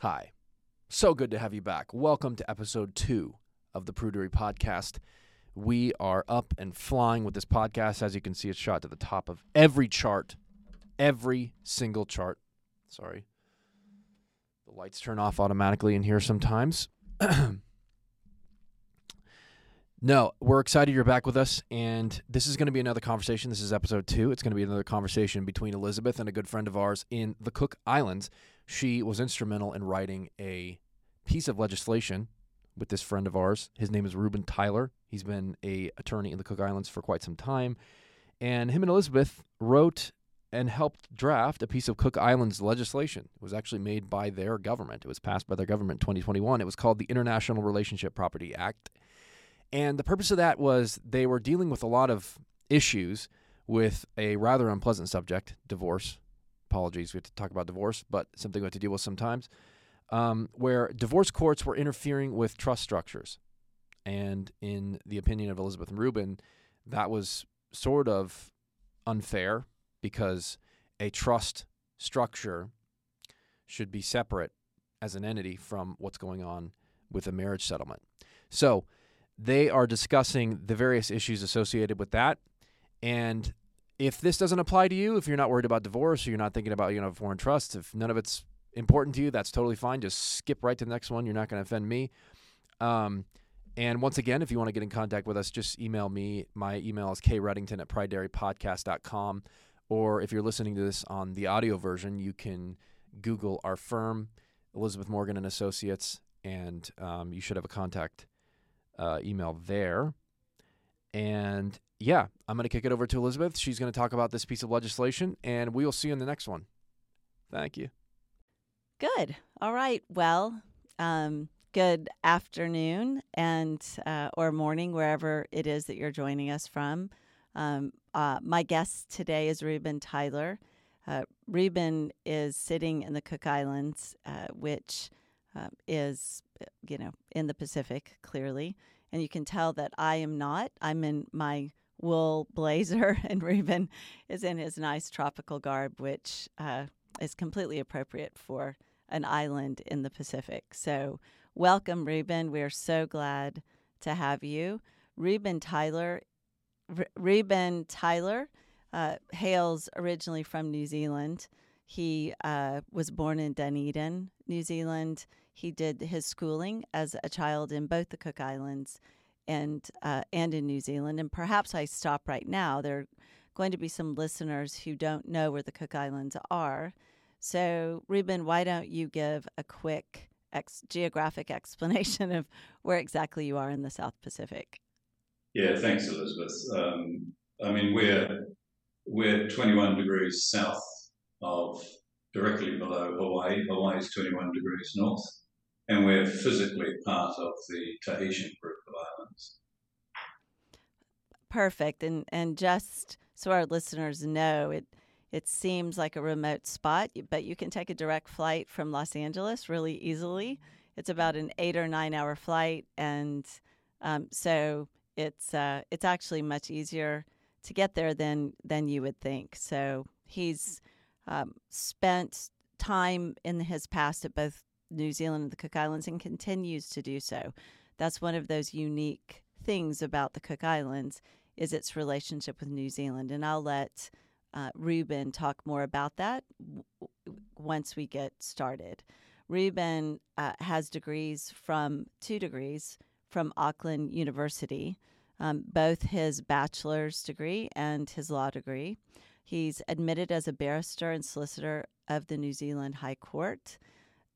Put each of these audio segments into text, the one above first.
Hi. So good to have you back. Welcome to episode two of the Prudery Podcast. We are up and flying with this podcast. As you can see, it's shot to the top of every chart, every single chart. Sorry. The lights turn off automatically in here sometimes. no, we're excited you're back with us. And this is going to be another conversation. This is episode two. It's going to be another conversation between Elizabeth and a good friend of ours in the Cook Islands. She was instrumental in writing a piece of legislation with this friend of ours. His name is Reuben Tylor. He's been a attorney in the Cook Islands for quite some time. And him and Elizabeth wrote and helped draft a piece of Cook Islands legislation. It was actually made by their government. It was passed by their government in 2021. It was called the International Relationship Property Act. And the purpose of that was they were dealing with a lot of issues with a rather unpleasant subject, divorce, apologies, we have to talk about divorce, but something we have to deal with sometimes, um, where divorce courts were interfering with trust structures. And in the opinion of Elizabeth Reuben, that was sort of unfair because a trust structure should be separate as an entity from what's going on with a marriage settlement. So they are discussing the various issues associated with that. And if this doesn't apply to you, if you're not worried about divorce or you're not thinking about, you know, foreign trusts, if none of it's important to you, that's totally fine. Just skip right to the next one. You're not going to offend me. Um, and once again, if you want to get in contact with us, just email me. My email is kreddington at pridedairypodcast.com. Or if you're listening to this on the audio version, you can Google our firm, Elizabeth Morgan and Associates, and um, you should have a contact uh, email there. And yeah, I'm going to kick it over to Elizabeth. She's going to talk about this piece of legislation, and we will see you in the next one. Thank you. Good. All right. Well, um, good afternoon and uh, or morning wherever it is that you're joining us from. Um, uh, my guest today is Reuben Tylor. Uh, Reuben is sitting in the Cook Islands, uh, which uh, is, you know, in the Pacific, clearly. And you can tell that I am not. I'm in my wool blazer, and Reuben is in his nice tropical garb, which uh, is completely appropriate for an island in the Pacific. So, welcome, Reuben. We're so glad to have you. Reuben Tylor, R- Reuben Tylor uh, hails originally from New Zealand. He uh, was born in Dunedin, New Zealand. He did his schooling as a child in both the Cook Islands and uh, and in New Zealand. And perhaps I stop right now. There are going to be some listeners who don't know where the Cook Islands are. So, Reuben, why don't you give a quick ex- geographic explanation of where exactly you are in the South Pacific? Yeah, thanks, Elizabeth. Um, I mean, we're we're 21 degrees south of directly below Hawaii. Hawaii is 21 degrees north and we're physically part of the Tahitian group of islands. Perfect. And and just so our listeners know, it it seems like a remote spot, but you can take a direct flight from Los Angeles really easily. It's about an eight or nine hour flight, and um, so it's uh, it's actually much easier to get there than than you would think. So he's um, spent time in his past at both New Zealand and the Cook Islands and continues to do so. That's one of those unique things about the Cook Islands is its relationship with New Zealand. And I'll let uh, Reuben talk more about that w- once we get started. Reuben uh, has degrees from two degrees from Auckland University, um, both his bachelor's degree and his law degree. He's admitted as a barrister and solicitor of the New Zealand High Court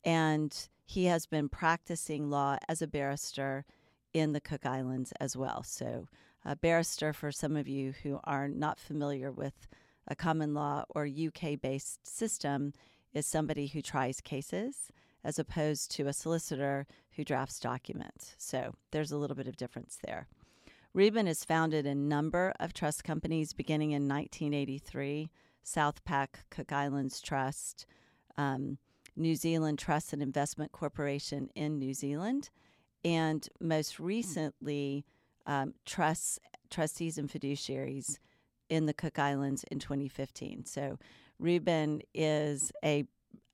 and he has been practicing law as a barrister in the Cook Islands as well. So, a barrister, for some of you who are not familiar with a common law or UK based system, is somebody who tries cases as opposed to a solicitor who drafts documents. So, there's a little bit of difference there. Reuben has founded a number of trust companies beginning in 1983 South Pac Cook Islands Trust. Um, New Zealand Trust and Investment Corporation in New Zealand, and most recently, um, trusts, trustees and fiduciaries in the Cook Islands in 2015. So, Reuben is a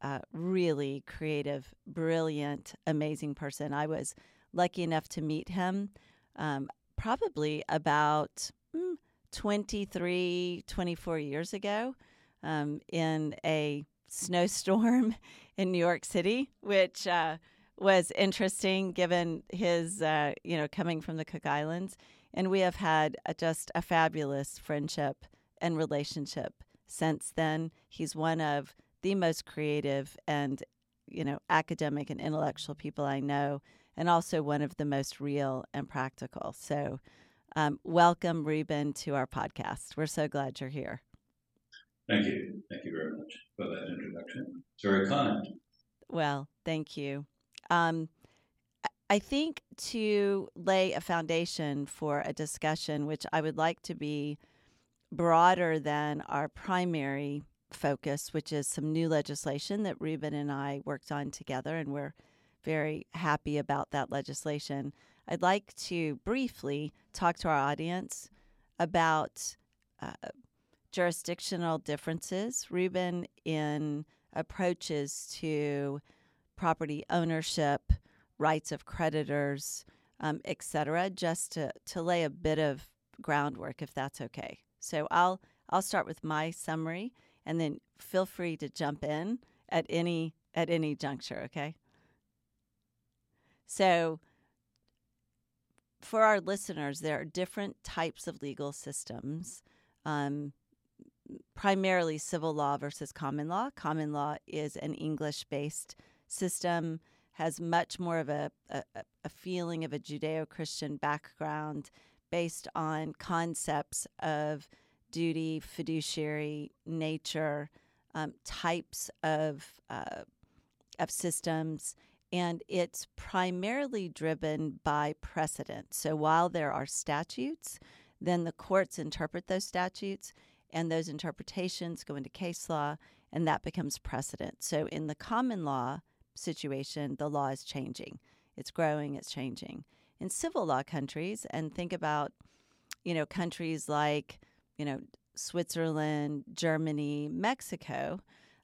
uh, really creative, brilliant, amazing person. I was lucky enough to meet him um, probably about mm, 23, 24 years ago um, in a snowstorm in New York City, which uh, was interesting given his, uh, you know, coming from the Cook Islands. And we have had a, just a fabulous friendship and relationship since then. He's one of the most creative and, you know, academic and intellectual people I know, and also one of the most real and practical. So, um, welcome, Reuben, to our podcast. We're so glad you're here. Thank you. Thank you very much for that introduction. It's very kind. Well, thank you. Um, I think to lay a foundation for a discussion, which I would like to be broader than our primary focus, which is some new legislation that Reuben and I worked on together, and we're very happy about that legislation. I'd like to briefly talk to our audience about uh, jurisdictional differences, Reuben, in approaches to property ownership, rights of creditors, um, etc., just to, to lay a bit of groundwork, if that's okay. So I'll I'll start with my summary, and then feel free to jump in at any at any juncture. Okay. So for our listeners, there are different types of legal systems. Um, primarily civil law versus common law. Common law is an English based system, has much more of a, a, a feeling of a Judeo Christian background based on concepts of duty, fiduciary nature, um, types of, uh, of systems, and it's primarily driven by precedent. So while there are statutes, then the courts interpret those statutes, and those interpretations go into case law, and that becomes precedent. So in the common law situation, the law is changing, it's growing, it's changing. In civil law countries, and think about, you know, countries like, you know, Switzerland, Germany, Mexico,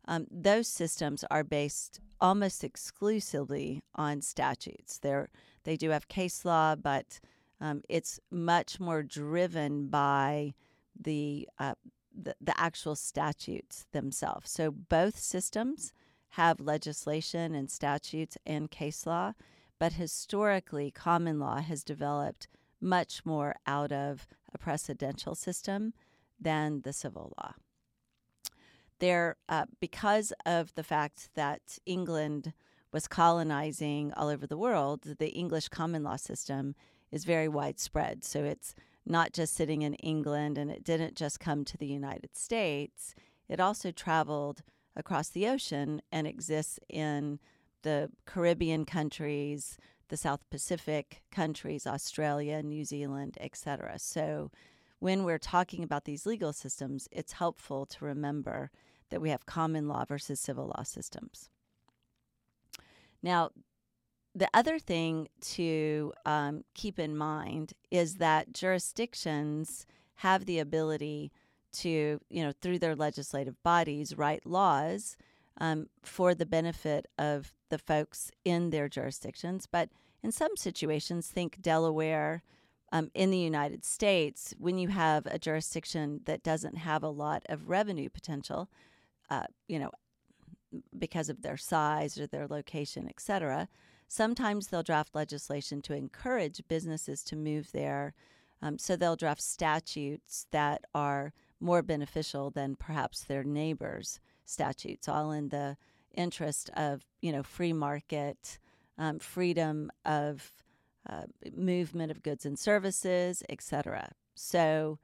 um, those systems are based almost exclusively on statutes. They're, they do have case law, but um, it's much more driven by the, uh, the, actual statutes themselves. So both systems have legislation and statutes and case law, but historically, common law has developed much more out of a precedential system than the civil law. There, uh, because of the fact that England was colonizing all over the world, the English common law system is very widespread. So it's not just sitting in England and it didn't just come to the United States. It also traveled across the ocean and exists in the Caribbean countries, the South Pacific countries, Australia, New Zealand, etc. So when we're talking about these legal systems, it's helpful to remember that we have common law versus civil law systems. Now, the other thing to um, keep in mind is that jurisdictions have the ability to, you know, through their legislative bodies, write laws um, for the benefit of the folks in their jurisdictions. But in some situations, think Delaware um, in the United States, when you have a jurisdiction that doesn't have a lot of revenue potential, uh, you know, because of their size or their location, et cetera, Sometimes they'll draft legislation to encourage businesses to move there. Um, so they'll draft statutes that are more beneficial than perhaps their neighbors' statutes, all in the interest of you know free market, um, freedom of uh, movement of goods and services, etc. So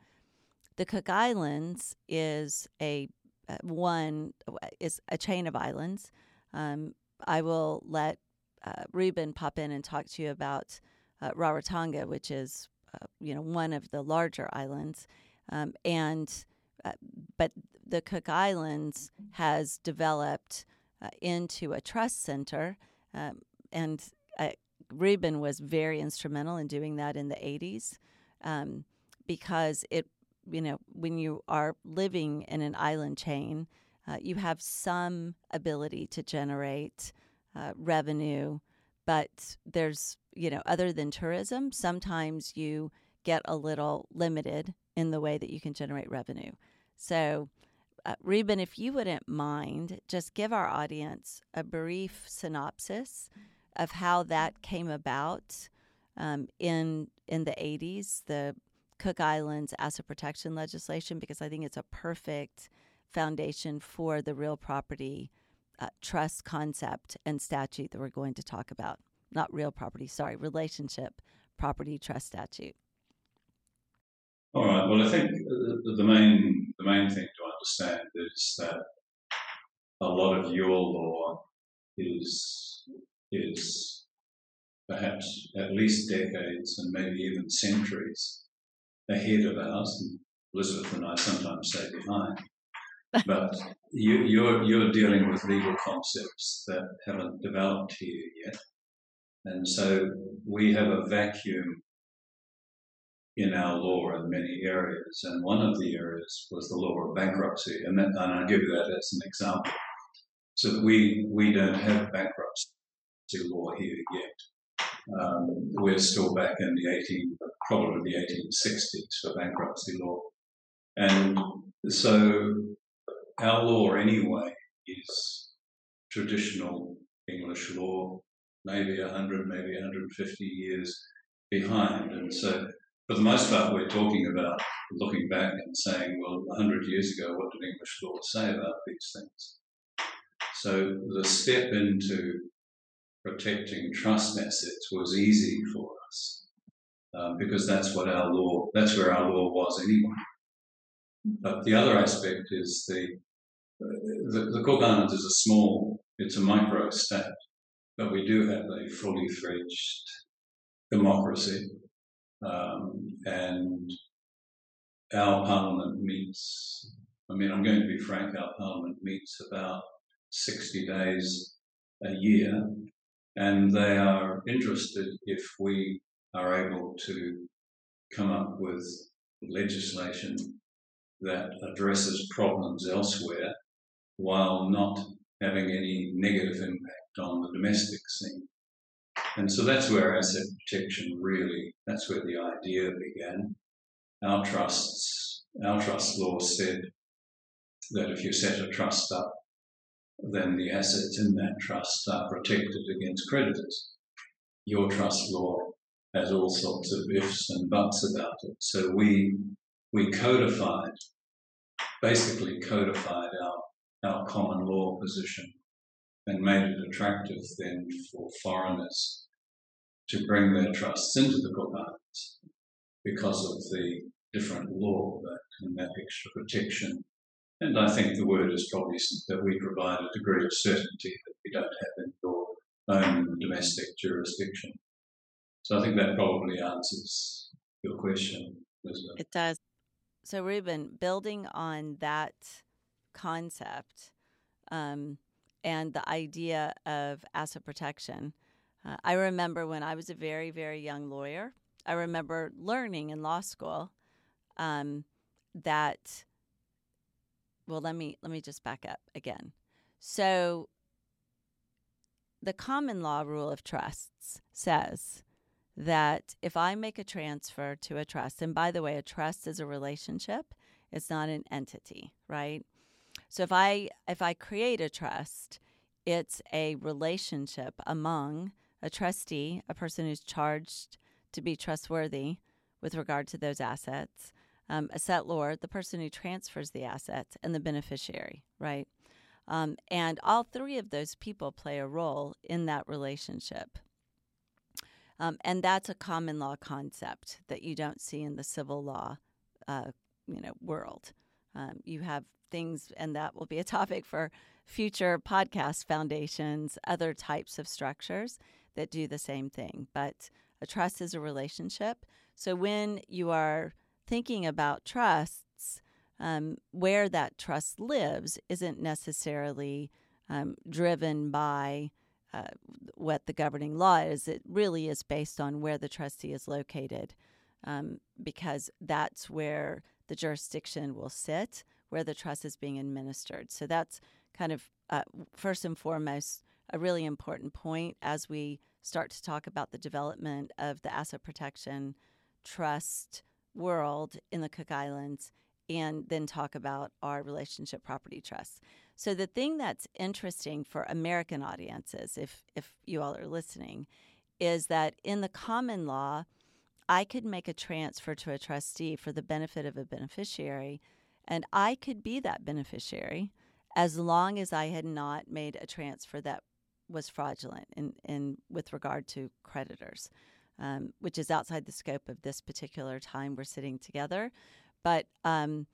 the Cook Islands is a uh, one is a chain of islands. Um, I will let uh, Reuben pop in and talk to you about uh, Rarotonga, which is uh, you know one of the larger islands, um, and uh, but the Cook Islands has developed uh, into a trust center, um, and uh, Reuben was very instrumental in doing that in the 80s um, because it you know when you are living in an island chain you have some ability to generate uh, revenue, but there's, you know, other than tourism, sometimes you get a little limited in the way that you can generate revenue. So, uh, Reuben, if you wouldn't mind, just give our audience a brief synopsis of how that came about um, in in the 80s, the Cook Islands asset protection legislation, because I think it's a perfect foundation for the real property uh, trust concept and statute that we're going to talk about. Not real property, sorry, relationship property trust statute. All right. Well, I think the main the main thing to understand is that a lot of your law is is perhaps at least decades and maybe even centuries ahead of ours. And Elizabeth and I sometimes say behind. But you, you're you're dealing with legal concepts that haven't developed here yet, and so we have a vacuum in our law in many areas, and one of the areas was the law of bankruptcy, and, that, and I'll give you that as an example. So we we don't have bankruptcy law here yet. Um, we're still back in the 18, probably the 1860s for bankruptcy law, and so our law anyway is traditional English law, maybe 100, maybe 150 years behind, and so for the most part, we're talking about looking back and saying, well, 100 years ago, what did English law say about these things? So the step into protecting trust assets was easy for us um, because that's what our law, that's where our law was anyway. But the other aspect is the, the, the Cook Islands is a small, it's a micro state, but we do have a fully fledged democracy um, and our parliament meets, I mean, I'm going to be frank, our parliament meets about 60 days a year, and they are interested if we are able to come up with legislation that addresses problems elsewhere while not having any negative impact on the domestic scene. And so that's where asset protection really, that's where the idea began. Our trusts, our trust law said that if you set a trust up, then the assets in that trust are protected against creditors. Your trust law has all sorts of ifs and buts about it. So we we codified, basically codified our, our common law position and made it attractive then for foreigners to bring their trusts into the Cook Islands because of the different law that, and that extra protection. And I think the word is probably that we provide a degree of certainty that we don't have in your own domestic jurisdiction. So I think that probably answers your question, Elizabeth. It does. So, Reuben, building on that concept, um, and the idea of asset protection. Uh, I remember when I was a very, very young lawyer, I remember learning in law school um, that. Well, let me let me just back up again. So, the common law rule of trusts says that if I make a transfer to a trust, and by the way, a trust is a relationship, it's not an entity, right? So if I if I create a trust, it's a relationship among a trustee, a person who's charged to be trustworthy with regard to those assets, um, a settlor, the person who transfers the assets, and the beneficiary, right? Um, and all three of those people play a role in that relationship. Um, and that's a common law concept that you don't see in the civil law, uh, you know, world. Um, you have things, and that will be a topic for future podcast foundations, other types of structures that do the same thing. But a trust is a relationship. So when you are thinking about trusts, um, where that trust lives isn't necessarily um, driven by uh, what the governing law is. It really is based on where the trustee is located, um, because that's where the jurisdiction will sit where the trust is being administered. So that's kind of uh, first and foremost a really important point as we start to talk about the development of the asset protection trust world in the Cook Islands and then talk about our relationship property trusts. So the thing that's interesting for American audiences if if you all are listening is that in the common law I could make a transfer to a trustee for the benefit of a beneficiary and I could be that beneficiary as long as I had not made a transfer that was fraudulent in, in with regard to creditors, um, which is outside the scope of this particular time we're sitting together. But um,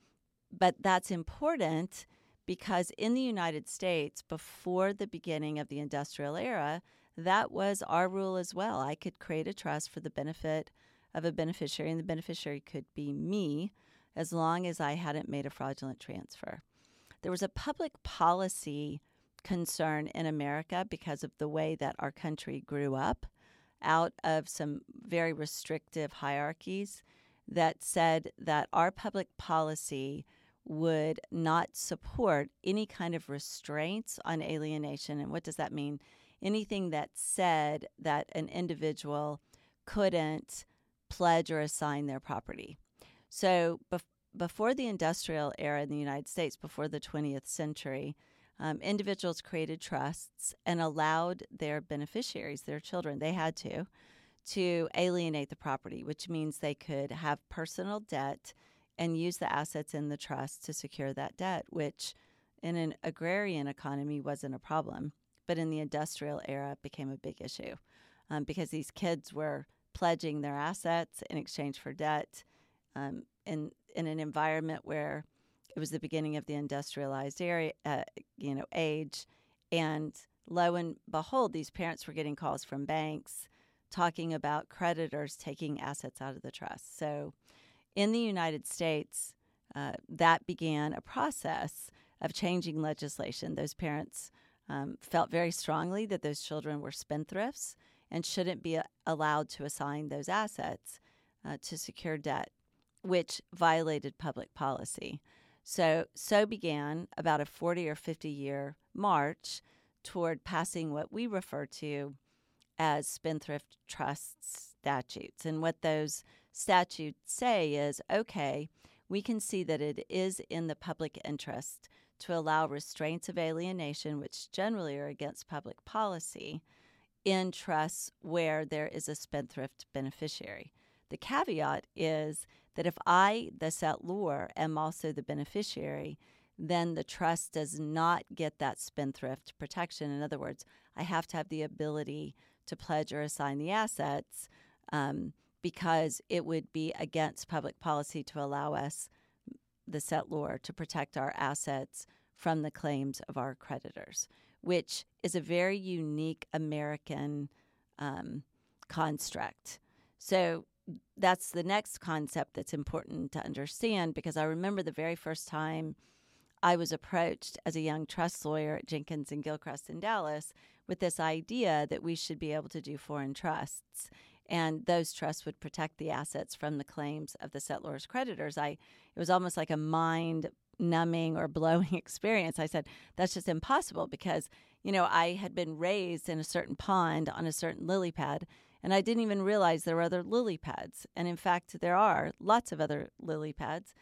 but that's important because in the United States, before the beginning of the industrial era, that was our rule as well. I could create a trust for the benefit of a beneficiary, and the beneficiary could be me as long as I hadn't made a fraudulent transfer. There was a public policy concern in America because of the way that our country grew up out of some very restrictive hierarchies that said that our public policy would not support any kind of restraints on alienation. And what does that mean? Anything that said that an individual couldn't pledge or assign their property. So bef- before the industrial era in the United States, before the 20th century, um, individuals created trusts and allowed their beneficiaries, their children, they had to, to alienate the property, which means they could have personal debt and use the assets in the trust to secure that debt, which in an agrarian economy wasn't a problem. But in the industrial era, it became a big issue um, because these kids were pledging their assets in exchange for debt um, in, in an environment where it was the beginning of the industrialized area, uh, you know, age, and lo and behold, these parents were getting calls from banks talking about creditors taking assets out of the trust. So, in the United States, uh, that began a process of changing legislation. Those parents um, felt very strongly that those children were spendthrifts and shouldn't be uh, allowed to assign those assets uh, to secure debt, which violated public policy. So, so began about a 40 or 50 year march toward passing what we refer to as spendthrift trust statutes. And what those statutes say is okay, we can see that it is in the public interest to allow restraints of alienation, which generally are against public policy, in trusts where there is a spendthrift beneficiary. The caveat is that if I, the settlor, am also the beneficiary, then the trust does not get that spendthrift protection. In other words, I have to have the ability to pledge or assign the assets um, because it would be against public policy to allow us, the settlor, to protect our assets from the claims of our creditors, which is a very unique American um, construct. So that's the next concept that's important to understand because I remember the very first time I was approached as a young trust lawyer at Jenkens and Gilchrist in Dallas with this idea that we should be able to do foreign trusts and those trusts would protect the assets from the claims of the settlor's creditors. I it was almost like a mind numbing or blowing experience. I said that's just impossible because you know I had been raised in a certain pond on a certain lily pad and I didn't even realize there were other lily pads. And in fact, there are lots of other lily pads.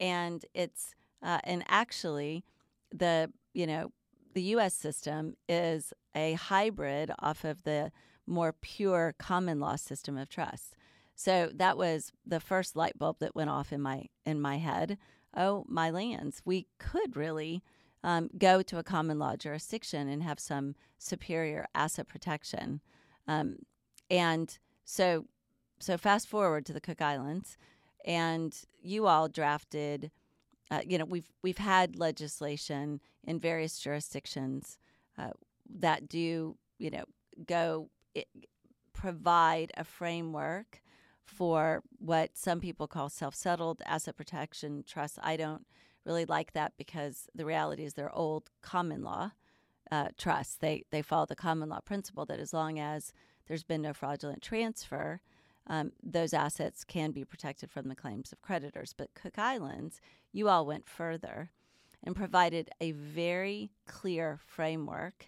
And it's, uh, and actually, the, you know, the US system is a hybrid off of the more pure common law system of trust. So that was the first light bulb that went off in my in my head. Oh, my lands, we could really um, go to a common law jurisdiction and have some superior asset protection. Um, and so, so fast forward to the Cook Islands, and you all drafted. Uh, you know, we've we've had legislation in various jurisdictions uh, that do you know go it, provide a framework for what some people call self-settled asset protection trusts. I don't really like that because the reality is they're old common law uh, trusts. They they follow the common law principle that as long as there's been no fraudulent transfer, um, those assets can be protected from the claims of creditors. But Cook Islands, you all went further and provided a very clear framework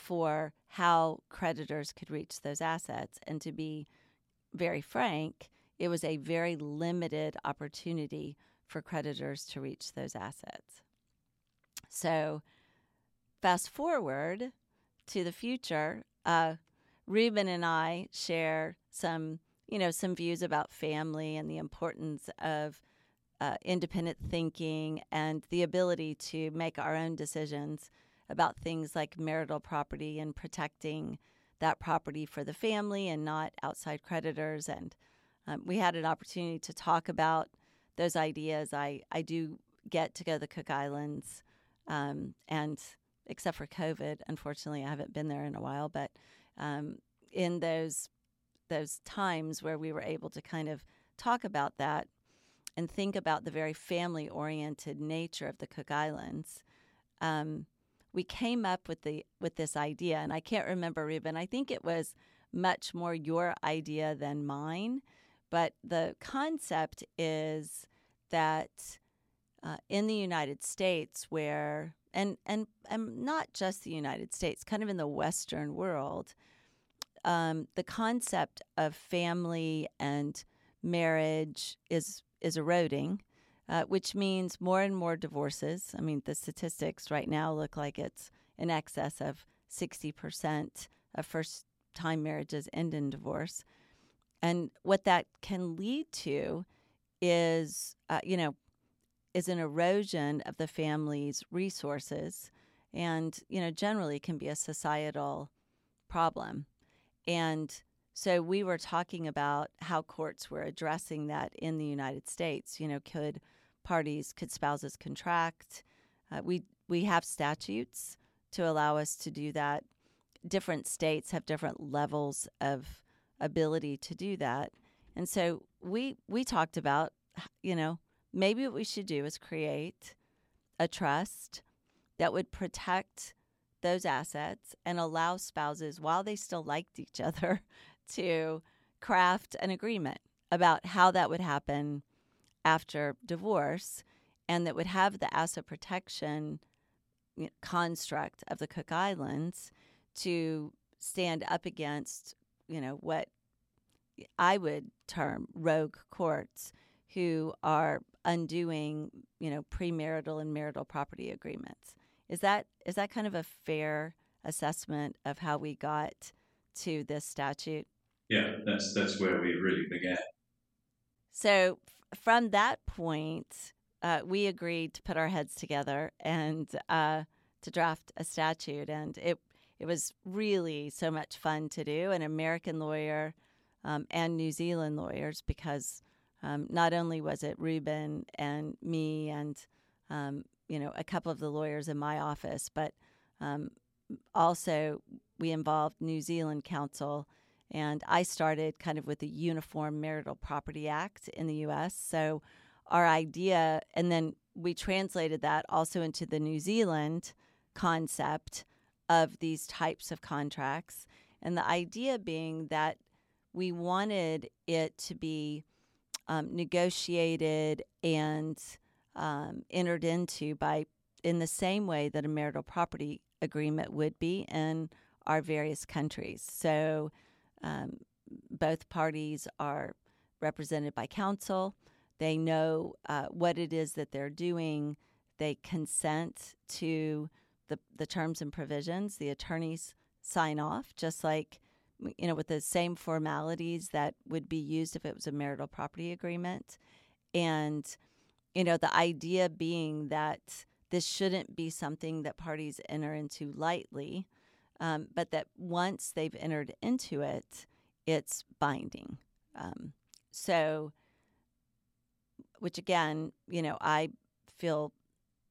for how creditors could reach those assets. And to be very frank, it was a very limited opportunity for creditors to reach those assets. So, fast forward to the future, uh, Reuben and I share some, you know, some views about family and the importance of uh, independent thinking and the ability to make our own decisions about things like marital property and protecting that property for the family and not outside creditors. And um, we had an opportunity to talk about those ideas. I, I do get to go to the Cook Islands, um, and except for COVID, unfortunately, I haven't been there in a while. But um, in those those times where we were able to kind of talk about that and think about the very family oriented nature of the Cook Islands, um, we came up with the with this idea, and I can't remember, Reuben. I think it was much more your idea than mine, but the concept is that uh, in the United States, where and, and and not just the United States, kind of in the Western world, um, the concept of family and marriage is is eroding, uh, which means more and more divorces. I mean, the statistics right now look like it's in excess of sixty percent of first time marriages end in divorce, and what that can lead to is, uh, you know, is an erosion of the family's resources, and you know, generally can be a societal problem. And so we were talking about how courts were addressing that in the United States. You know, could parties, could spouses contract? Uh, we we have statutes to allow us to do that. Different states have different levels of ability to do that, and so we we talked about, you know, maybe what we should do is create a trust that would protect those assets and allow spouses, while they still liked each other, to craft an agreement about how that would happen after divorce and that would have the asset protection construct of the Cook Islands to stand up against, you know, what I would term rogue courts who are undoing, you know, premarital and marital property agreements. Is that is that kind of a fair assessment of how we got to this statute? Yeah, that's that's where we really began. So from that point, uh, we agreed to put our heads together and uh, to draft a statute, and it it was really so much fun to do. An American lawyer um, and New Zealand lawyers, because um, not only was it Reuben and me and um, you know a couple of the lawyers in my office, but um, also we involved New Zealand counsel, and I started kind of with the Uniform Marital Property Act in the U.S. So our idea, and then we translated that also into the New Zealand concept of these types of contracts, and the idea being that we wanted it to be um, negotiated and um, entered into by in the same way that a marital property agreement would be in our various countries. So um, both parties are represented by counsel. They know uh, what it is that they're doing. They consent to the, the terms and provisions. The attorneys sign off, just like you know, with the same formalities that would be used if it was a marital property agreement. And, you know, the idea being that this shouldn't be something that parties enter into lightly, um, but that once they've entered into it, it's binding. Um, so, which again, you know, I feel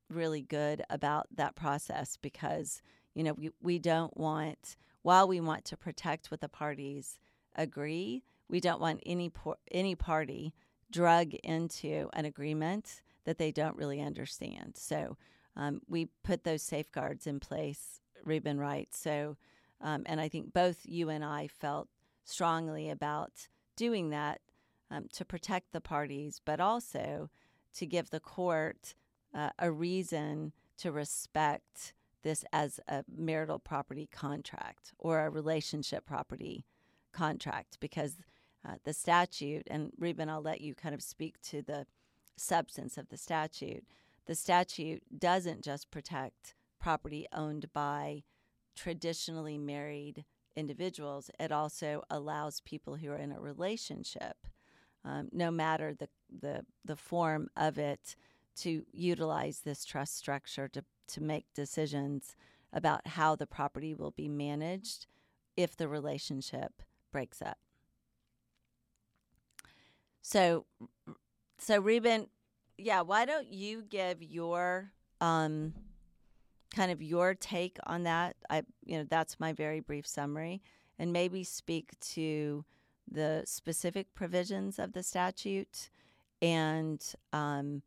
really good about that process because, you know, we, we don't want while we want to protect what the parties agree, we don't want any por- any party drug into an agreement that they don't really understand. So um, we put those safeguards in place, Reuben right. So, um, and I think both you and I felt strongly about doing that um, to protect the parties, but also to give the court uh, a reason to respect this as a marital property contract or a relationship property contract because uh, the statute, and Reuben, I'll let you kind of speak to the substance of the statute. The statute doesn't just protect property owned by traditionally married individuals, it also allows people who are in a relationship, um, no matter the, the, the form of it, to utilize this trust structure to, to make decisions about how the property will be managed if the relationship breaks up. So, so Reuben, yeah, why don't you give your um, kind of your take on that? I, you know, that's my very brief summary, and maybe speak to the specific provisions of the statute and um,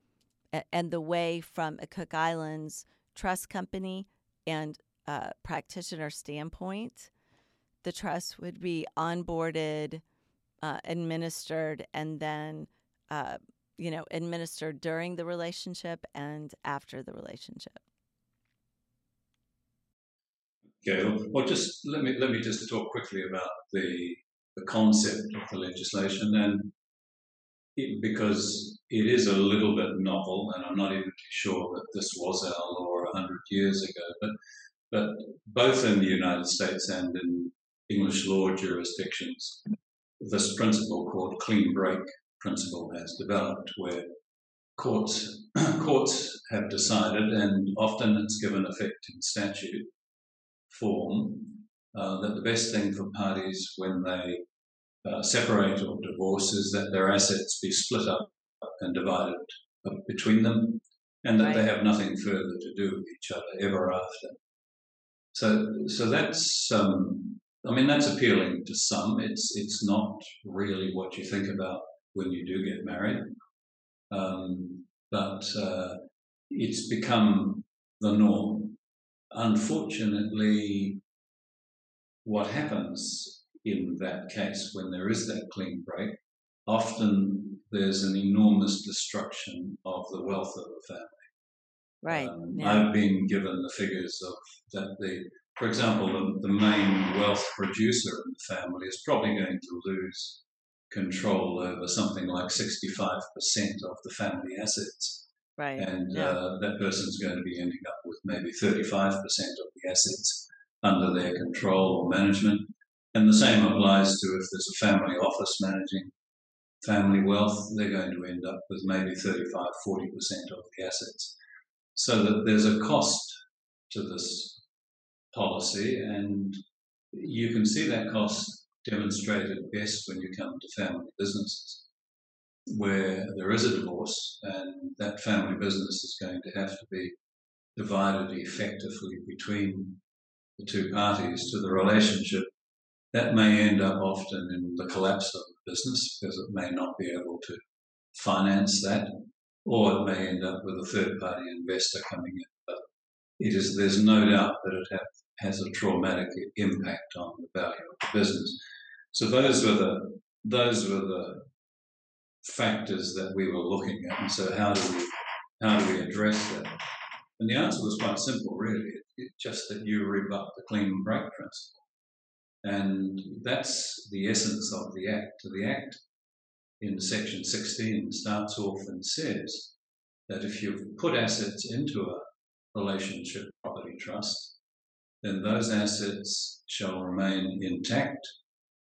and the way from a Cook Islands trust company and uh, practitioner standpoint, the trust would be onboarded, uh, administered, and then uh, you know administered during the relationship and after the relationship. Okay, well, just let me let me just talk quickly about the the concept of the legislation and it, because it is a little bit novel, and I'm not even sure that this was our law hundred years ago, but but both in the United States and in English law jurisdictions, this principle called clean break principle has developed, where courts courts have decided, and often it's given effect in statute form, uh, that the best thing for parties when they uh, separate or divorce is that their assets be split up and divided between them, and that right. they have nothing further to do with each other ever after. So, so that's um, I mean that's appealing to some. It's it's not really what you think about when you do get married, um, but uh, it's become the norm. Unfortunately, what happens in that case when there is that clean break, often there's an enormous destruction of the wealth of the family. Right. Um, yeah. I've been given the figures of that the, for example, the, the main wealth producer in the family is probably going to lose control over something like 65% of the family assets. Right. And yeah. uh, that person's going to be ending up maybe 35% of the assets under their control or management. And the same applies to if there's a family office managing family wealth, they're going to end up with maybe 35, 40% of the assets. So that there's a cost to this policy, and you can see that cost demonstrated best when you come to family businesses, where there is a divorce and that family business is going to have to be divided effectively between the two parties to the relationship that may end up often in the collapse of the business because it may not be able to finance that, or it may end up with a third party investor coming in. But it is, there's no doubt that it have, has a traumatic impact on the value of the business. So those were the, those were the factors that we were looking at. And so how do we, how do we address that? And the answer was quite simple, really. It's just that you rebut the clean break principle. And that's the essence of the Act. The Act in section 16 starts off and says that if you've put assets into a relationship property trust, then those assets shall remain intact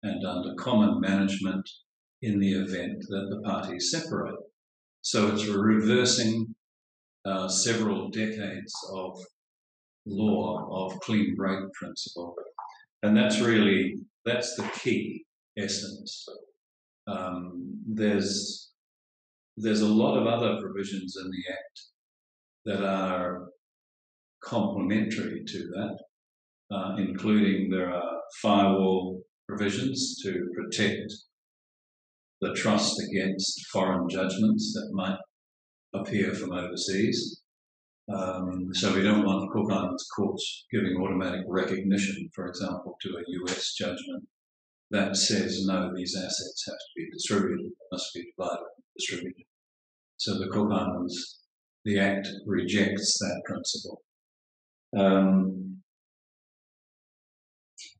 and under common management in the event that the parties separate. So it's reversing uh, several decades of law of clean break principle and that's really that's the key essence. Um, there's there's a lot of other provisions in the Act that are complementary to that, uh, including there are firewall provisions to protect the trust against foreign judgments that might appear from overseas. Um, so we don't want the Cook Islands courts giving automatic recognition, for example, to a US judgment that says no, these assets have to be distributed, must be divided and distributed. So the Cook Islands the Act rejects that principle. Um,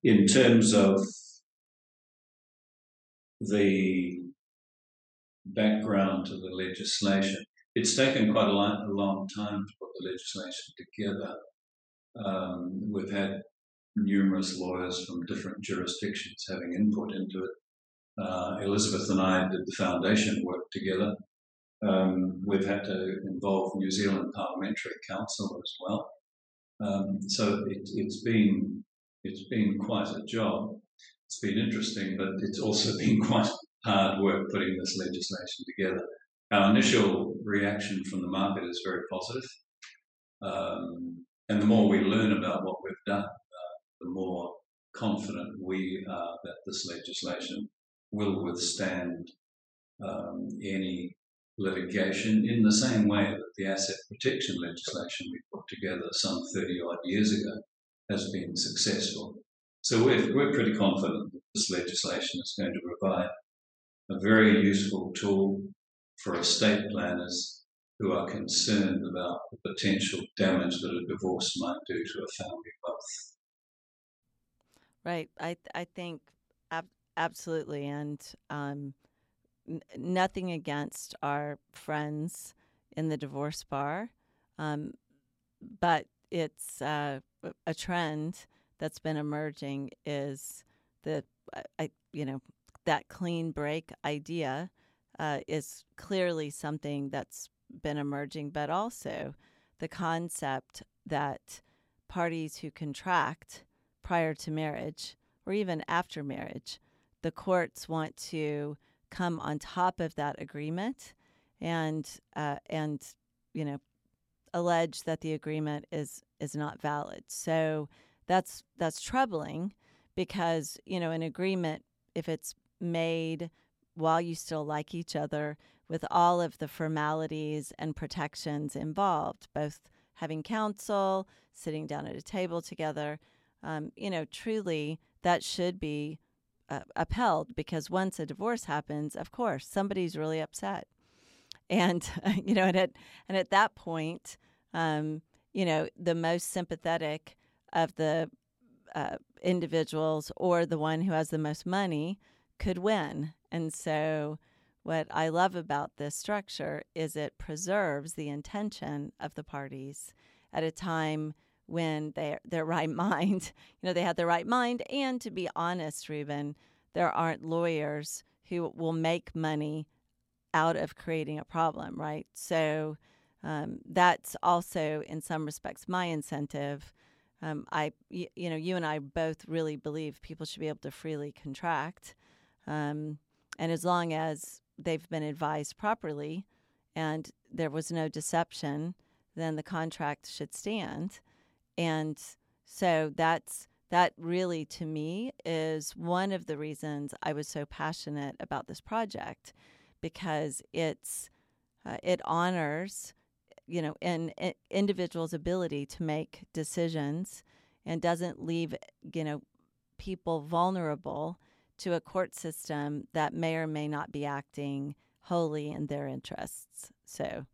in terms of the background to the legislation, it's taken quite a long, a long time to put the legislation together. Um, we've had numerous lawyers from different jurisdictions having input into it. Uh, Elizabeth and I did the foundation work together. Um, we've had to involve New Zealand Parliamentary Counsel as well. Um, so it, it's been it's been quite a job. It's been interesting, but it's also been quite hard work putting this legislation together. Our initial reaction from the market is very positive. Um, and the more we learn about what we've done, uh, the more confident we are that this legislation will withstand um, any litigation in the same way that the asset protection legislation we put together some 30 odd years ago has been successful. So we're, we're pretty confident that this legislation is going to provide a very useful tool for estate planners who are concerned about the potential damage that a divorce might do to a family wealth. Right. I I think ab- absolutely, and um, n- nothing against our friends in the divorce bar, um, but it's uh, a trend that's been emerging is the I, you know that clean break idea uh, is clearly something that's been emerging, but also the concept that parties who contract prior to marriage or even after marriage, the courts want to come on top of that agreement and uh, and you know allege that the agreement is is not valid. So that's that's troubling because you know an agreement if it's made while you still like each other with all of the formalities and protections involved, both having counsel, sitting down at a table together. Um, you know, truly, that should be uh, upheld because once a divorce happens, of course, somebody's really upset. And, you know, and at, and at that point, um, you know, the most sympathetic of the uh, individuals or the one who has the most money could win. And so, what I love about this structure is it preserves the intention of the parties at a time when they're their right mind. You know, they had their right mind. And to be honest, Reuben, there aren't lawyers who will make money out of creating a problem, right? So um, that's also, in some respects, my incentive. Um, I, you, you know, you and I both really believe people should be able to freely contract. Um, and as long as they've been advised properly and there was no deception, then the contract should stand. And so that's that really to me is one of the reasons I was so passionate about this project because it's uh, it honors you know an, an individual's ability to make decisions and doesn't leave you know people vulnerable to a court system that may or may not be acting wholly in their interests. So,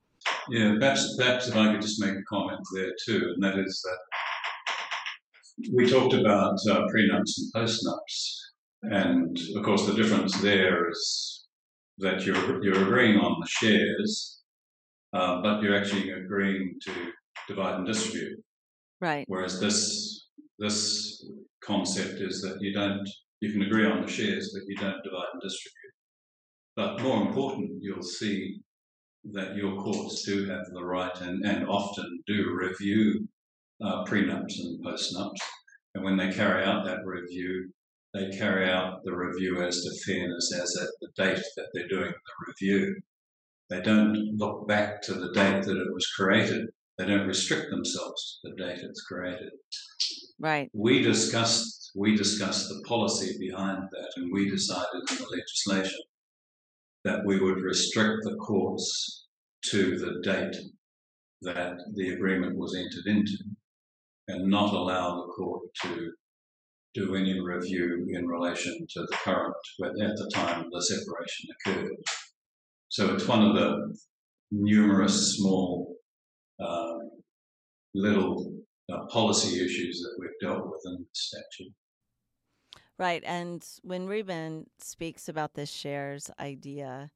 yeah, perhaps, perhaps if I could just make a comment there too, and that is that we talked about uh, prenups and postnups, and of course the difference there is that you're you're agreeing on the shares, uh, but you're actually agreeing to divide and distribute. Right. Whereas this this concept is that you don't you can agree on the shares, but you don't divide and distribute. But more important, you'll see that your courts do have the right and, and often do review uh, prenups and postnups. And when they carry out that review, they carry out the review as to fairness as at the date that they're doing the review. They don't look back to the date that it was created. They don't restrict themselves to the date it's created. Right. We discussed we discussed the policy behind that and we decided in the legislation that we would restrict the courts to the date that the agreement was entered into and not allow the court to do any review in relation to the current, at the time the separation occurred. So it's one of the numerous small um, little uh, policy issues that we've dealt with in the statute. Right. And when Reuben speaks about this shares idea,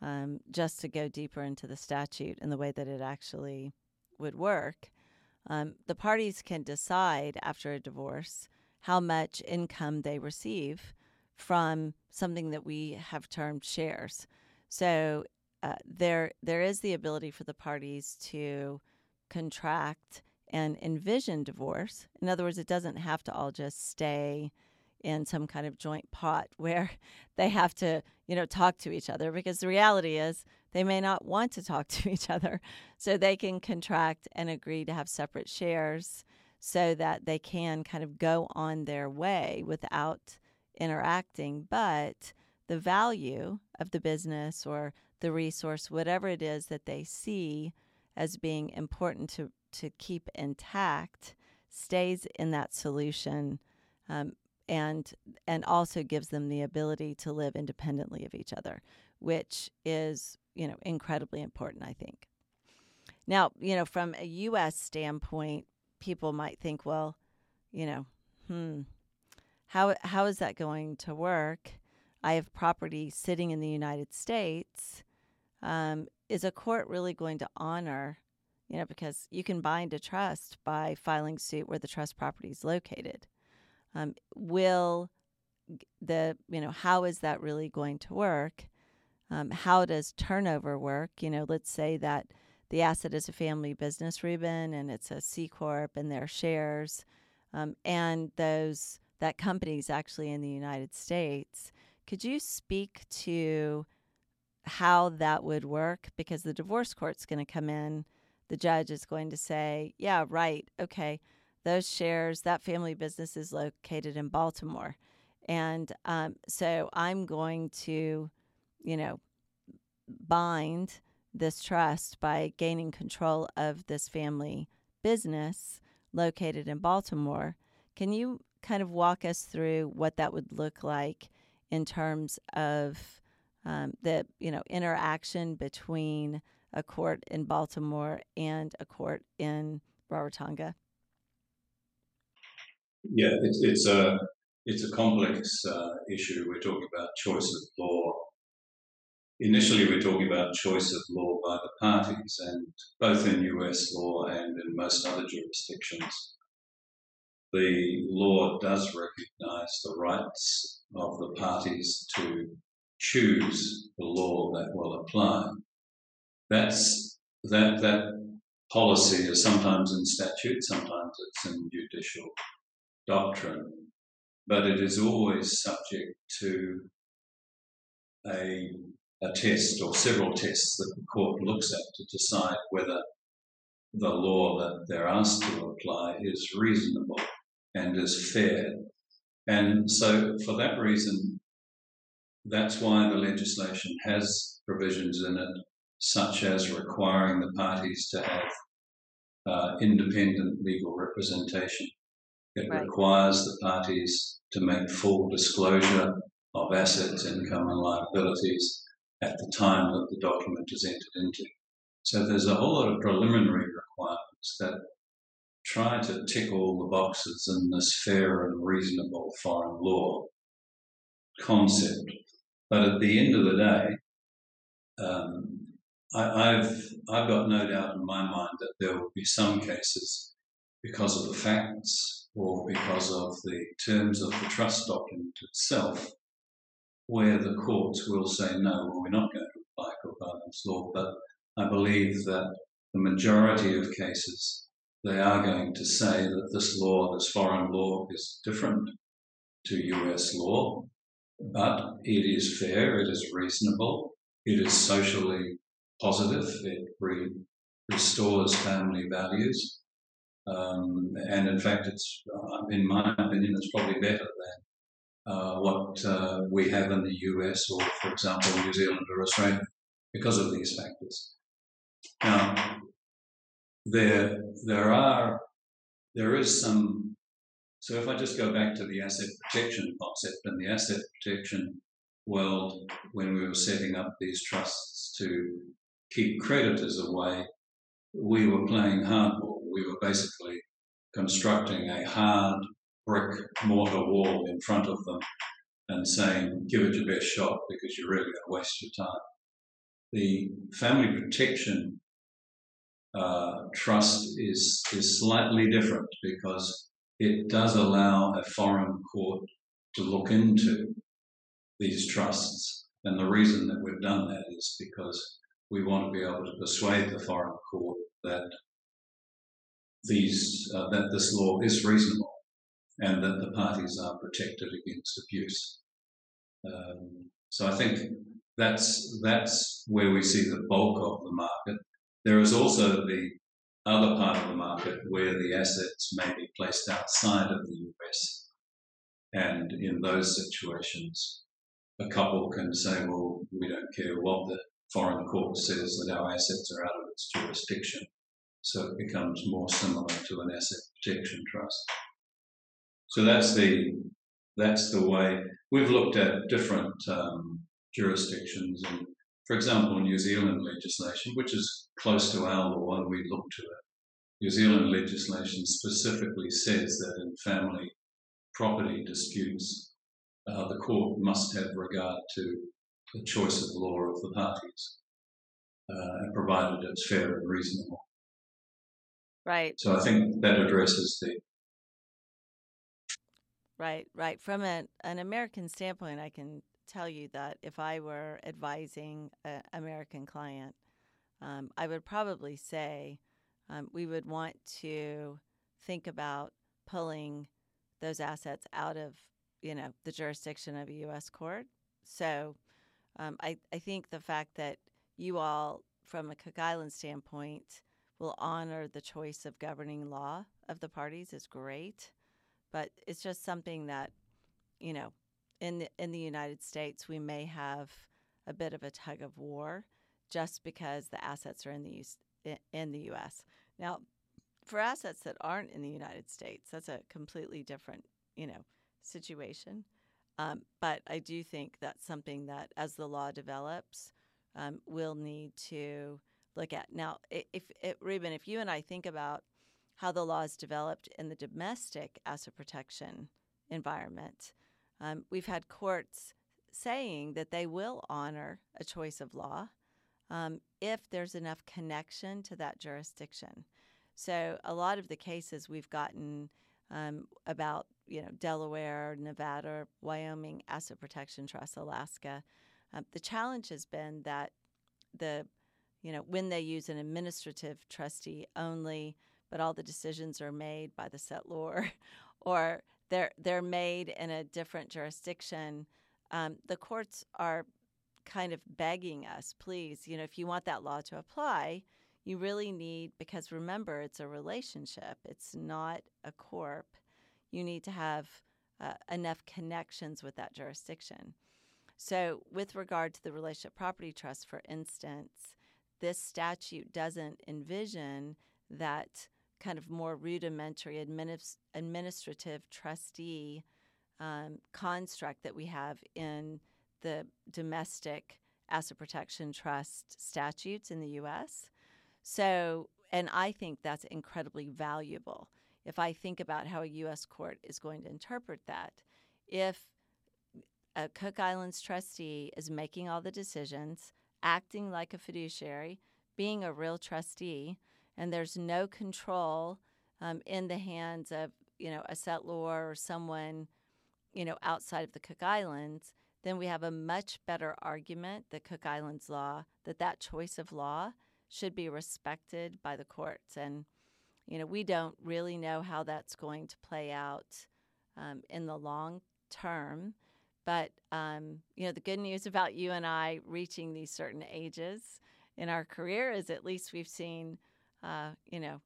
um, just to go deeper into the statute and the way that it actually would work, um, the parties can decide after a divorce how much income they receive from something that we have termed shares. So uh, there there is the ability for the parties to contract and envision divorce. In other words, it doesn't have to all just stay in some kind of joint pot where they have to, you know, talk to each other because the reality is they may not want to talk to each other. So they can contract and agree to have separate shares so that they can kind of go on their way without interacting. But the value of the business or the resource, whatever it is that they see as being important to, to keep intact, stays in that solution um, and and also gives them the ability to live independently of each other, which is you know incredibly important, I think. Now, you know, from a U.S. standpoint, people might think, well, you know, hmm, how how is that going to work? I have property sitting in the United States. Um, is a court really going to honor, you know, because you can bind a trust by filing suit where the trust property is located. Um, will the, you know, how is that really going to work? Um, how does turnover work? You know, let's say that the asset is a family business, Reuben, and it's a C corp, and their shares, um, and those that company is actually in the United States. Could you speak to how that would work? Because the divorce court's going to come in, the judge is going to say, yeah, right, okay, those shares, that family business is located in Baltimore. And um, so I'm going to, you know, bind this trust by gaining control of this family business located in Baltimore. Can you kind of walk us through what that would look like in terms of um, the you know interaction between a court in Baltimore and a court in Rarotonga? Yeah, it's, it's a it's a complex uh, issue. We're talking about choice of law. Initially, we're talking about choice of law by the parties, and both in U.S. law and in most other jurisdictions, the law does recognise the rights of the parties to choose the law that will apply. That's that that policy is sometimes in statute, sometimes it's in judicial doctrine, but it is always subject to a a test or several tests that the court looks at to decide whether the law that they're asked to apply is reasonable and is fair. And so, for that reason, that's why the legislation has provisions in it, such as requiring the parties to have uh, independent legal representation. It right. requires the parties to make full disclosure of assets, income, and liabilities at the time that the document is entered into. So there's a whole lot of preliminary requirements that try to tick all the boxes in this fair and reasonable foreign law concept. But at the end of the day, um, I, have I've got no doubt in my mind that there will be some cases because of the facts or because of the terms of the trust document itself, where the courts will say no, well, we're not going to apply Cook law. But I believe that the majority of cases they are going to say that this law, this foreign law, is different to US law, but it is fair, it is reasonable, it is socially positive, it re- restores family values. Um, and in fact, it's, uh, in my opinion, it's probably better than uh, what uh, we have in the US or, for example, New Zealand or Australia because of these factors. Now, there there are there is some so if I just go back to the asset protection concept and the asset protection world when we were setting up these trusts to keep creditors away, we were playing hardball. We were basically constructing a hard brick mortar wall in front of them and saying, give it your best shot because you're really going to waste your time. The family protection uh, trust is, is slightly different because it does allow a foreign court to look into these trusts. And the reason that we've done that is because we want to be able to persuade the foreign court that these uh, that this law is reasonable and that the parties are protected against abuse. Um, so I think that's that's where we see the bulk of the market. There is also the other part of the market where the assets may be placed outside of the US, and in those situations, a couple can say, "Well, we don't care what the foreign court says that our assets are out of its jurisdiction." So it becomes more similar to an asset protection trust. So that's the that's the way we've looked at different um, jurisdictions, and for example, New Zealand legislation, which is close to our law, and we look to it. New Zealand legislation specifically says that in family property disputes, uh, the court must have regard to the choice of law of the parties, uh, provided it's fair and reasonable. Right. So I think that addresses the Right, right. From an, an American standpoint, I can tell you that if I were advising an American client, um, I would probably say um, we would want to think about pulling those assets out of you know the jurisdiction of a U.S. court. So um, I I think the fact that you all, from a Cook Island standpoint, will honor the choice of governing law of the parties is great but it's just something that you know in the, in the United States we may have a bit of a tug of war just because the assets are in the in the US. Now, for assets that aren't in the United States, that's a completely different, you know, situation. Um, but I do think that's something that, as the law develops, um, we'll need to look at. Now, if, if Reuben, if you and I think about how the law is developed in the domestic asset protection environment. Um, we've had courts saying that they will honor a choice of law um, if there's enough connection to that jurisdiction. So a lot of the cases we've gotten um, about you know Delaware, Nevada, Wyoming asset protection trusts, Alaska, um, the challenge has been that the you know when they use an administrative trustee only but all the decisions are made by the settlor or they're they're made in a different jurisdiction. Um, the courts are kind of begging us, please, you know, if you want that law to apply, you really need because remember it's a relationship, it's not a corp. You need to have uh, enough connections with that jurisdiction. So, with regard to the relationship property trust, for instance, this statute doesn't envision that kind of more rudimentary administ- administrative trustee um, construct that we have in the domestic asset protection trust statutes in the US. So, and I think that's incredibly valuable. If I think about how a US court is going to interpret that, if a Cook Islands trustee is making all the decisions, acting like a fiduciary, being a real trustee, and there's no control um, in the hands of you know a settlor or someone you know outside of the Cook Islands, then we have a much better argument, the Cook Islands law, that that choice of law should be respected by the courts. And you know we don't really know how that's going to play out um, in the long term. But um, you know the good news about you and I reaching these certain ages in our career is at least we've seen uh, you know,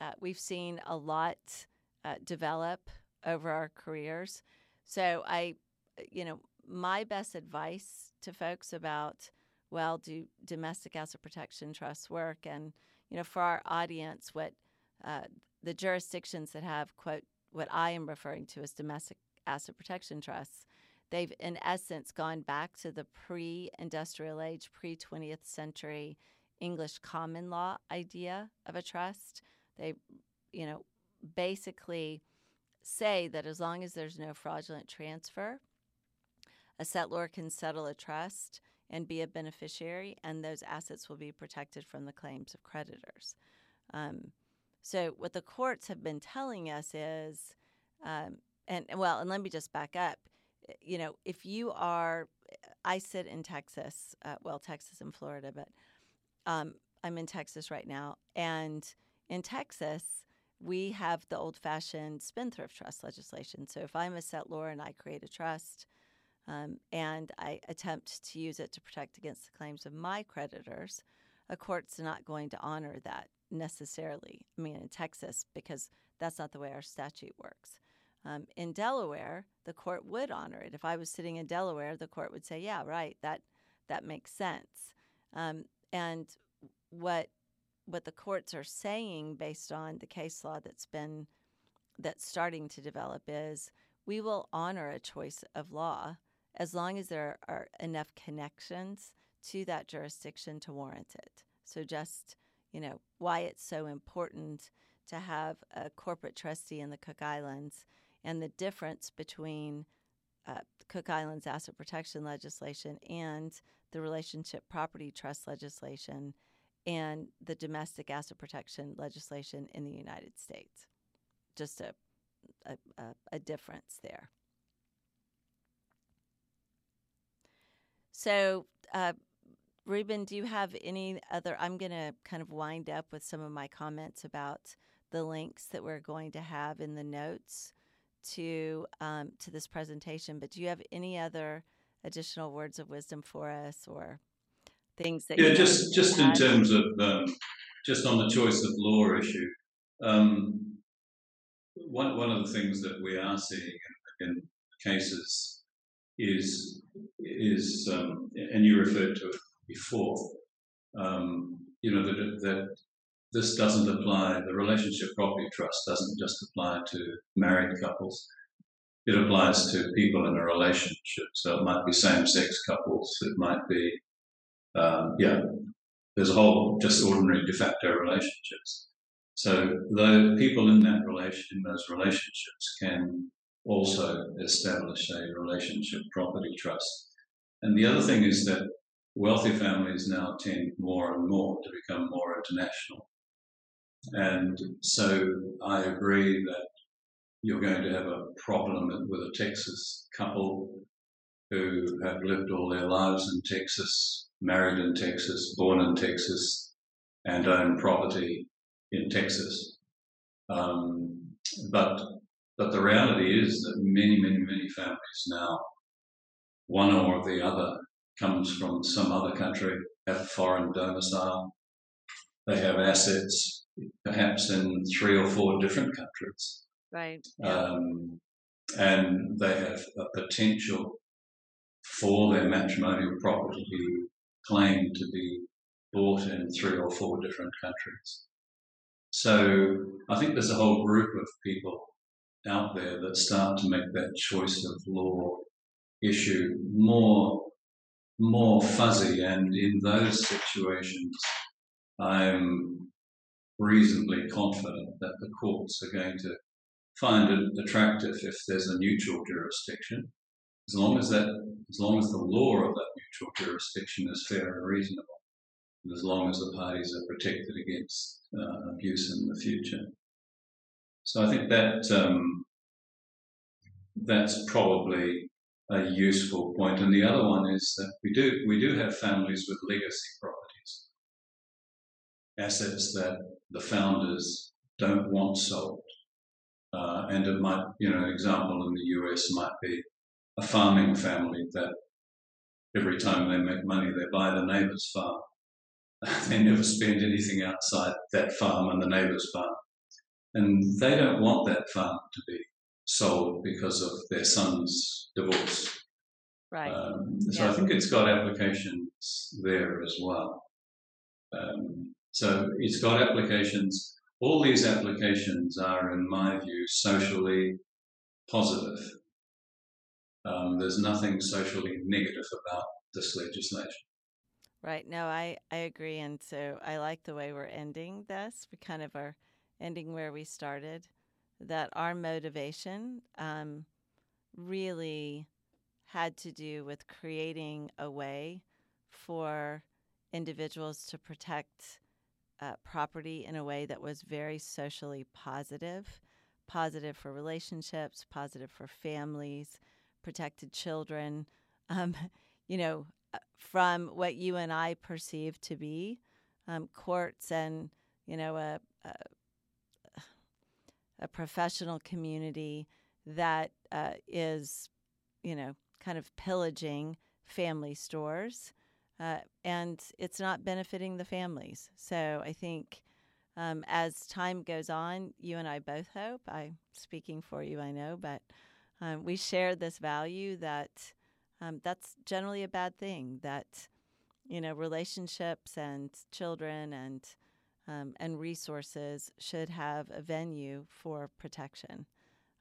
uh, we've seen a lot uh, develop over our careers. So I, you know, my best advice to folks about well, do domestic asset protection trusts work? And you know, for our audience, what uh, the jurisdictions that have quote what I am referring to as domestic asset protection trusts, they've in essence gone back to the pre-industrial age, pre 20th century English common law idea of a trust. They, you know, basically say that as long as there's no fraudulent transfer, a settlor can settle a trust and be a beneficiary, and those assets will be protected from the claims of creditors. Um, so, what the courts have been telling us is, um, and well, and let me just back up. You know, if you are, I sit in Texas, uh, well, Texas and Florida, but um, I'm in Texas right now, and in Texas, we have the old fashioned spendthrift trust legislation. So if I'm a settlor and I create a trust um, and I attempt to use it to protect against the claims of my creditors, a court's not going to honor that necessarily. I mean, in Texas, because that's not the way our statute works. Um, in Delaware, the court would honor it. If I was sitting in Delaware, the court would say, "Yeah, right, that that makes sense." Um, and what what the courts are saying based on the case law that's been that's starting to develop is we will honor a choice of law as long as there are enough connections to that jurisdiction to warrant it. So just, you know, why it's so important to have a corporate trustee in the Cook Islands and the difference between uh, Cook Islands asset protection legislation and the relationship property trust legislation and the domestic asset protection legislation in the United States. Just a, a, a, difference there. So, uh, Reuben, do you have any other? I'm going to kind of wind up with some of my comments about the links that we're going to have in the notes to um, to this presentation. But do you have any other additional words of wisdom for us, or things that yeah, just just in terms of um, just on the choice of law issue. Um, one one of the things that we are seeing in, in cases is is um, and you referred to it before. Um, you know that that this doesn't apply. The relationship property trust doesn't just apply to married couples. It applies to people in a relationship. So it might be same-sex couples. It might be um, yeah, there's a whole just ordinary de facto relationships. So the people in that relation in those relationships can also establish a relationship property trust. And the other thing is that wealthy families now tend more and more to become more international. And so I agree that you're going to have a problem with a Texas couple who have lived all their lives in Texas married in Texas, born in Texas, and own property in Texas. Um, but but the reality is that many, many, many families now, one or the other, comes from some other country, have a foreign domicile. They have assets, perhaps in three or four different countries. Right. Um, and they have a potential for their matrimonial property to be claimed to be bought in three or four different countries. So I think there's a whole group of people out there that start to make that choice of law issue more more fuzzy and in those situations I'm reasonably confident that the courts are going to find it attractive if there's a neutral jurisdiction as long as that, as long as the law of that neutral jurisdiction is fair and reasonable, and as long as the parties are protected against uh, abuse in the future. So I think that um, that's probably a useful point. And the other one is that we do we do have families with legacy properties, assets that the founders don't want sold. Uh, and it might, you know, an example in the US might be a farming family that every time they make money, they buy the neighbour's farm. they never spend anything outside that farm and the neighbour's farm. And they don't want that farm to be sold because of their son's divorce. Right. Um, so yeah. I think it's got applications there as well. Um, so it's got applications. All these applications are, in my view, socially positive. Um, there's nothing socially negative about this legislation. Right. No, I, I agree. And so I like the way we're ending this. We kind of are ending where we started, that our motivation um, really had to do with creating a way for individuals to protect uh, property in a way that was very socially positive, positive for relationships, positive for families, protected children. Um, you know, uh, from what you and I perceive to be um, courts and you know a, a, a professional community that uh, is you know kind of pillaging family stores uh, and it's not benefiting the families. So I think um, as time goes on, you and I both hope. I'm speaking for you, I know, but um, we share this value that um, that's generally a bad thing. That you know relationships and children and um, and resources should have a venue for protection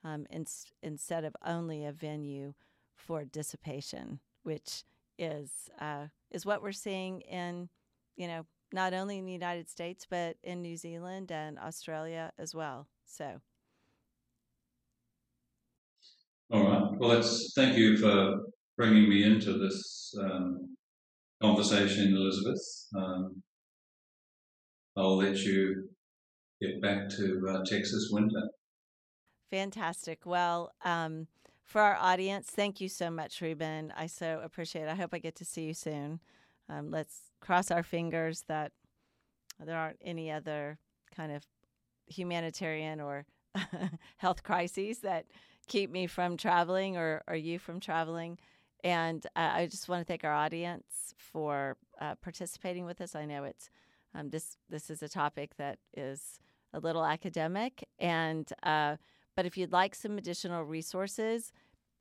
um, in, instead of only a venue for dissipation, which is uh, is what we're seeing in, you know, not only in the United States but in New Zealand and Australia as well. So. All right. Well, let's thank you for bringing me into this um, conversation, Elizabeth. Um, I'll let you get back to uh, Texas winter. Fantastic. Well, um, for our audience, thank you so much, Reuben. I so appreciate it. I hope I get to see you soon. Um, let's cross our fingers that there aren't any other kind of humanitarian or health crises that keep me from traveling or, or you from traveling. And uh, I just want to thank our audience for uh, participating with us. I know it's um, this this is a topic that is a little academic, and uh, but if you'd like some additional resources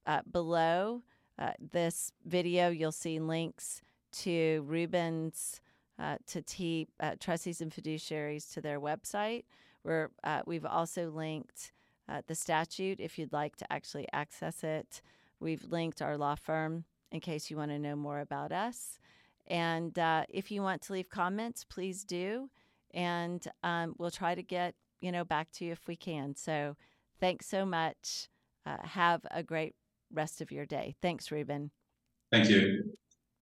uh, below uh, this video, you'll see links to Reuben's, uh, to T, uh, trustees and fiduciaries to their website. Where uh, we've also linked uh, the statute if you'd like to actually access it. We've linked our law firm in case you want to know more about us. And if you want to leave comments, please do, and um, we'll try to get you know back to you if we can. So. Thanks so much. Uh, have a great rest of your day. Thanks, Reuben. Thank you.